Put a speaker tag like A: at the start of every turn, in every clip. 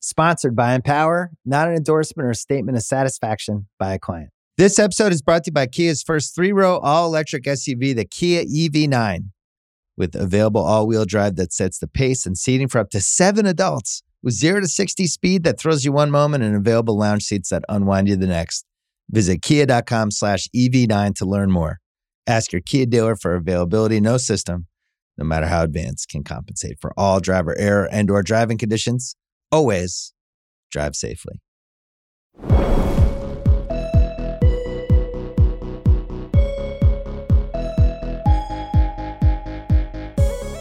A: Sponsored by Empower, not an endorsement or statement of satisfaction by a client. This episode is brought to you by Kia's first three row all electric SUV, the Kia EV9, with available all wheel drive that sets the pace and seating for up to seven adults, with zero to 60 speed that throws you one moment and available lounge seats that unwind you the next. Visit kia.com slash EV9 to learn more. Ask your Kia dealer for availability. No system, no matter how advanced, can compensate for all driver error and or driving conditions always drive safely.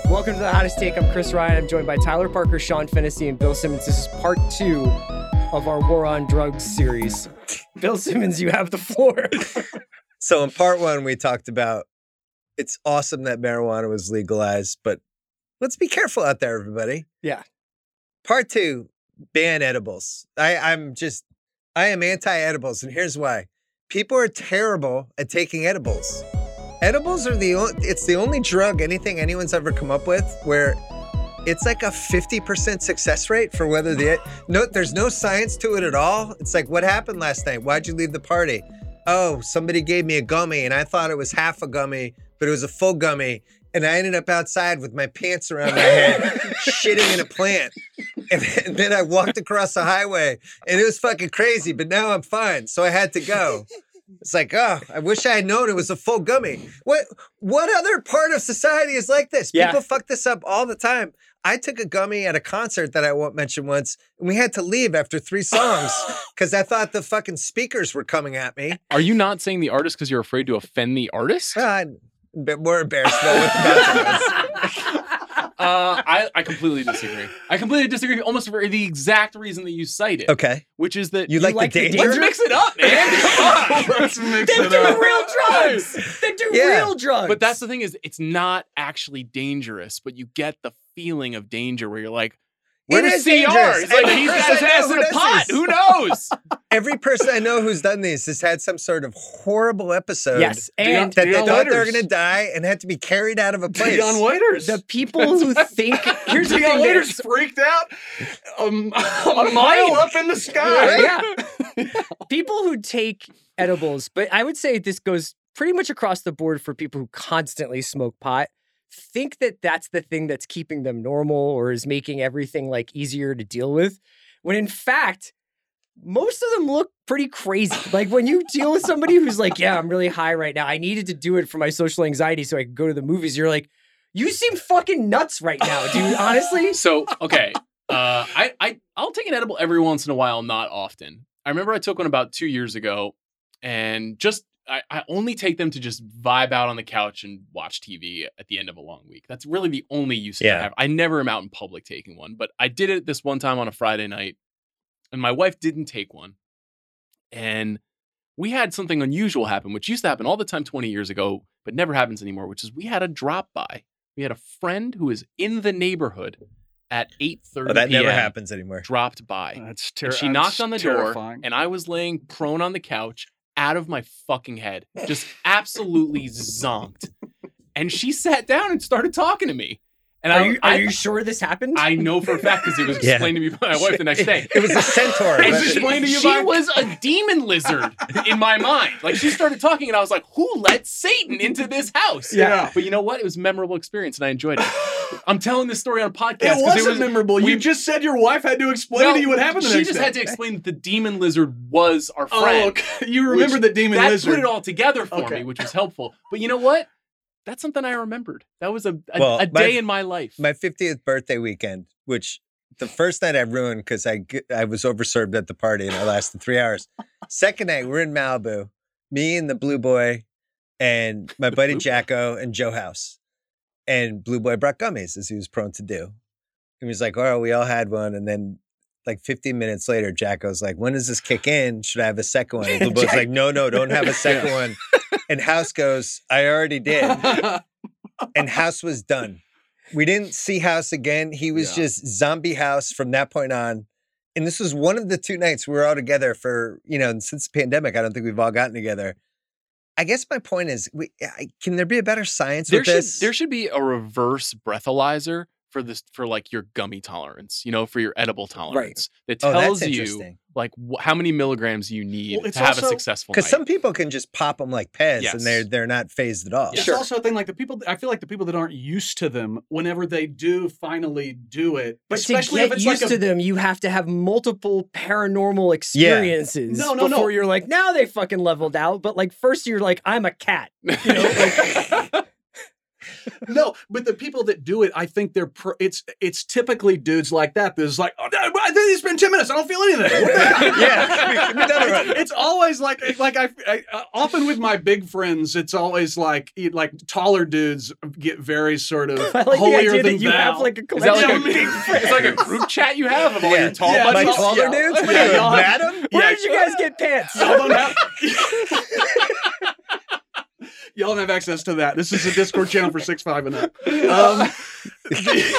B: Welcome to the hottest take. I'm Chris Ryan. I'm joined by Tyler Parker, Sean Fennessey, and Bill Simmons. This is part two of our War on Drugs series. Bill Simmons, you have the floor.
A: So in part one, we talked about it's awesome that marijuana was legalized, but let's be careful out there, everybody.
B: Yeah.
A: Part two, ban edibles. I, I'm just, I am anti edibles, and here's why. People are terrible at taking edibles. Edibles are the only, it's the only drug, anything anyone's ever come up with where it's like a 50% success rate for whether the, no, there's no science to it at all. It's like, what happened last night? Why'd you leave the party? Oh, somebody gave me a gummy and I thought it was half a gummy, but it was a full gummy. And I ended up outside with my pants around my head, shitting in a plant. And, then I walked across the highway and it was fucking crazy, but now I'm fine. So I had to go. It's like, oh, I wish I had known it was a full gummy. What what other part of society is like this?
B: Yeah.
A: People fuck this up all the time. I took a gummy at a concert that I won't mention once, and we had to leave after three songs because I thought the fucking speakers were coming at me.
C: Are you not saying the artist because you're afraid to offend the artist?
A: Ah, I'm a bit more embarrassed what the. Uh,
C: Uh, I, I completely disagree. I completely disagree almost for the exact reason that you cited,
A: Okay.
C: which is that
A: You, like,
B: like
A: the
B: the
A: danger?
C: let's mix it up, man. Come on.
D: Let's mix
B: they
D: it
B: do
D: up.
B: real drugs. They do
A: Yeah.
B: real drugs.
C: But that's the thing is, it's not actually dangerous, but you get the feeling of danger where you're like,
A: It
C: where's
A: is
C: CR?
A: dangerous.
C: It's like
A: Every
C: he's got his ass in a
A: does
C: pot.
A: this.
C: Who knows?
A: Every person I know who's done these has had some sort of horrible episode.
B: yes, and
A: That they
D: Dion
A: thought they were
D: Waiters.
A: going to die and had to be carried out of a place.
D: Dion Waiters.
B: the people who think here's the
D: Dion
B: thing.
D: Waiters
B: there's-
D: freaked out um, a
B: mile
D: mile up in the sky.
B: yeah. people who take edibles, but I would say this goes pretty much across the board for people who constantly smoke pot. Think that that's the thing that's keeping them normal or is making everything like easier to deal with. When in fact, most of them look pretty crazy. Like when you deal with somebody who's like, "Yeah, I'm really high right now. I needed to do it for my social anxiety so I could go to the movies." You're like, "You seem fucking nuts right now, dude." Honestly,
C: So okay, uh, I I I'll take an edible every once in a while, not often. I remember I took one about two years ago, and just I, I only take them to just vibe out on the couch and watch TV at the end of a long week. That's really the only use I have. I never am out in public taking one, but I did it this one time on a Friday night, and my wife didn't take one, and we had something unusual happen, which used to happen all the time 20 years ago, but never happens anymore, which is we had a drop by. We had a friend who is in the neighborhood at 8:30
A: Oh, that never happens anymore.
C: dropped by.
D: That's
C: And she knocked on the door, and I was laying prone on the couch, out of my fucking head, just absolutely zonked. And she sat down and started talking to me. And
B: Are
C: I,
B: you, are
C: I,
B: you sure this happened?
C: I know for a fact because it was
A: Yeah.
C: explained to me by my wife the next day.
A: It was a centaur.
C: And
A: but-
C: she,
D: explained to you
C: she
D: by-
C: was a demon lizard in my mind. Like she started talking, and I was like, "Who let Satan into this house?"
D: Yeah.
C: But you know what? It was a memorable experience, and I enjoyed it. I'm telling this story on a podcast.
D: It wasn't
C: was-
D: memorable.
C: we-
D: You just said your wife had to explain
C: No,
D: to you what happened the
C: She
D: next
C: just
D: day.
C: had to explain that the demon lizard was our
D: Oh,
C: friend.
D: okay. you remember
C: which-
D: the demon
C: that
D: lizard.
C: That put it all together for
D: Okay.
C: me, which was helpful. But you know what? That's something I remembered. That was a, a,
A: Well,
C: a
A: my-
C: day in my life.
A: my 50th birthday weekend, which the first night I ruined because I, I was overserved at the party and I lasted three hours. Second night, we're in Malibu, me and the Blue Boy, and my
C: The
A: buddy
C: Blue
A: Jacko and Joe House. And Blue Boy brought gummies as he was prone to do. And he was like, "Oh, we all had one." And then, like 15 minutes later, Jacko's like, "When does this kick in? Should I have a second one?" And Blue Boy's like, "No, no, don't have a second one." And House goes, "I already did." and House was done. We didn't see House again. He was
D: Yeah.
A: just zombie House from that point on. And this was one of the two nights we were all together for, you know, since the pandemic. I don't think we've all gotten together. I guess my point is, we, I- can there be a better science
C: there
A: with
C: should
A: this?
C: there should be a reverse breathalyzer for this for like your gummy tolerance, you know, for your edible tolerance Right. that
A: oh,
C: tells
A: that's
C: you like wh- how many milligrams you need
D: Well,
C: to have a successful
A: Because some people can just pop them like Pez
C: Yes.
A: and they're they're not fazed at all.
D: It's
B: Sure.
D: also a thing like the people. I feel like the people that aren't used to them, whenever they do finally do it,
B: but to get
D: if it's
B: used
D: like a,
B: to them, you have to have multiple paranormal experiences
D: No, no, no.
B: before you're like, now they fucking leveled out. But like, first you're like, I'm a cat. You know, like,
D: no, but the people that do it, I think they're. Pro, it's it's typically dudes like that. That's like, oh, no, I think it's been ten minutes. I don't feel anything. What the heck?"
A: Yeah, we- we done
D: it's, it's always like like I, I uh, often with my big friends, it's always like like taller dudes get very sort of
B: I like the
D: holier
B: idea
D: than
B: that you
D: thou.
B: have like a collection
C: like
B: of
C: a,
B: big
C: it's like a group chat you have of all
A: Yeah.
C: your tall
D: Yeah,
A: My
C: buddies?
A: taller
D: yeah.
A: dudes? What
D: Yeah,
A: are you,
D: y'all have-
A: madam?
B: Where
D: Yeah.
B: did you guys get pants?
D: Y'all don't have. Y'all don't have access to that. This is a Discord channel for six five and up. Um,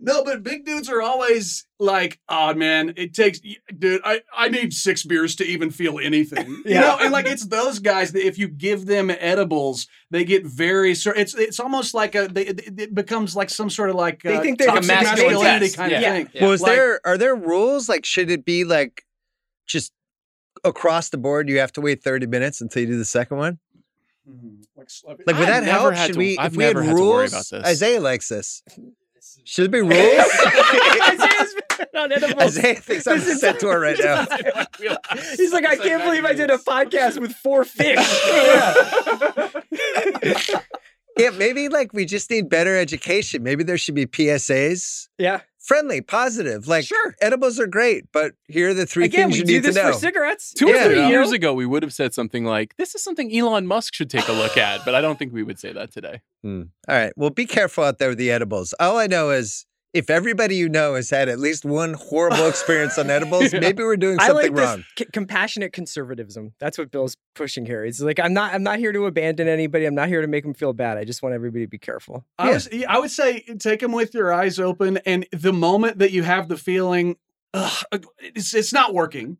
D: no, but big dudes are always like, "Oh man, it takes, dude. I I need six beers to even feel anything." You
B: Yeah.
D: know, and like it's those guys that if you give them edibles, they get very. sor- It's it's almost like a. They, it it becomes like some sort of like
B: They
D: uh,
B: think they're
C: Like a
D: masculinity
C: test.
D: kind
C: Yeah.
D: of thing.
C: Yeah.
A: Well, is
D: Like-
A: there are there rules? Like, should it be like just across the board? You have to wait thirty minutes until you do the second one.
D: Mhm. Like,
A: Like, would
C: I've
A: that help? Should
C: to-
A: we?
C: I've
A: if we had
C: had
A: rules,
C: to worry about this.
A: Isaiah likes this. Should there be rules?
B: Isaiah's on edibles.
A: Isaiah thinks I'm a
B: This is-
A: centaur right now.
B: He's like, I can't believe I did a podcast with four fish.
A: Yeah, maybe like we just need better education. Maybe there should be PSAs.
B: yeah.
A: Friendly, positive. Like
B: Sure.
A: edibles are great, but here are the three
B: Again,
A: things you need
B: this
A: to know.
B: Again, we do this for cigarettes.
C: Two
A: Yeah.
C: or three
B: You
C: years ago, we would have said something like, "This is something Elon Musk should take a look at," but I don't think we would say that today.
A: Hmm. All right. Well, be careful out there with the edibles. All I know is if everybody you know has had at least one horrible experience on edibles,
C: Yeah.
A: maybe we're doing
B: I
A: something
B: like
A: wrong.
B: this c- compassionate conservatism. That's what Bill's pushing here. It's like I'm not I'm not here to abandon anybody. I'm not here to make them feel bad. I just want everybody to be careful.
D: I,
A: Yeah.
D: was, I would say take them with your eyes open, and the moment that you have the feeling, Ugh, it's it's not working,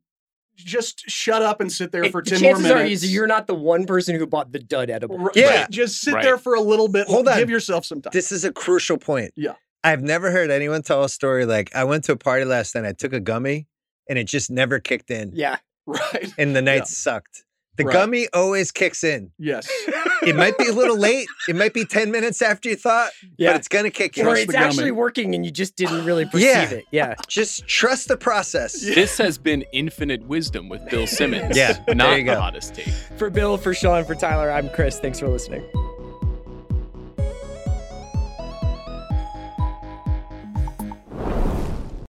D: just shut up and sit there
B: It-
D: for
B: the
D: ten more
B: chances are
D: minutes.
B: is you're not the one person who bought the dud edible.
D: R-
A: Yeah.
D: right, just sit
C: Right.
D: there for a little bit.
A: Hold on.
D: give yourself some time.
A: This is a crucial point.
D: Yeah.
A: I've never heard anyone tell a story like I went to a party last night, I took a gummy and it just never kicked in
B: Yeah.
D: right?
A: and the night
D: Yeah.
A: sucked. The
D: Right.
A: gummy always kicks in.
D: Yes.
A: It might be a little late. It might be 10 minutes after you thought,
B: Yeah.
A: but it's going to kick in.
B: Or it's
D: the
B: actually working and you just didn't really perceive
A: Yeah.
B: it. Yeah.
A: Just trust the process.
C: This has been Infinite Wisdom with Bill Simmons.
A: Yeah, there
C: not
A: you go.
C: the hottest take.
B: For Bill, for Sean, for Tyler, I'm Chris. Thanks for listening.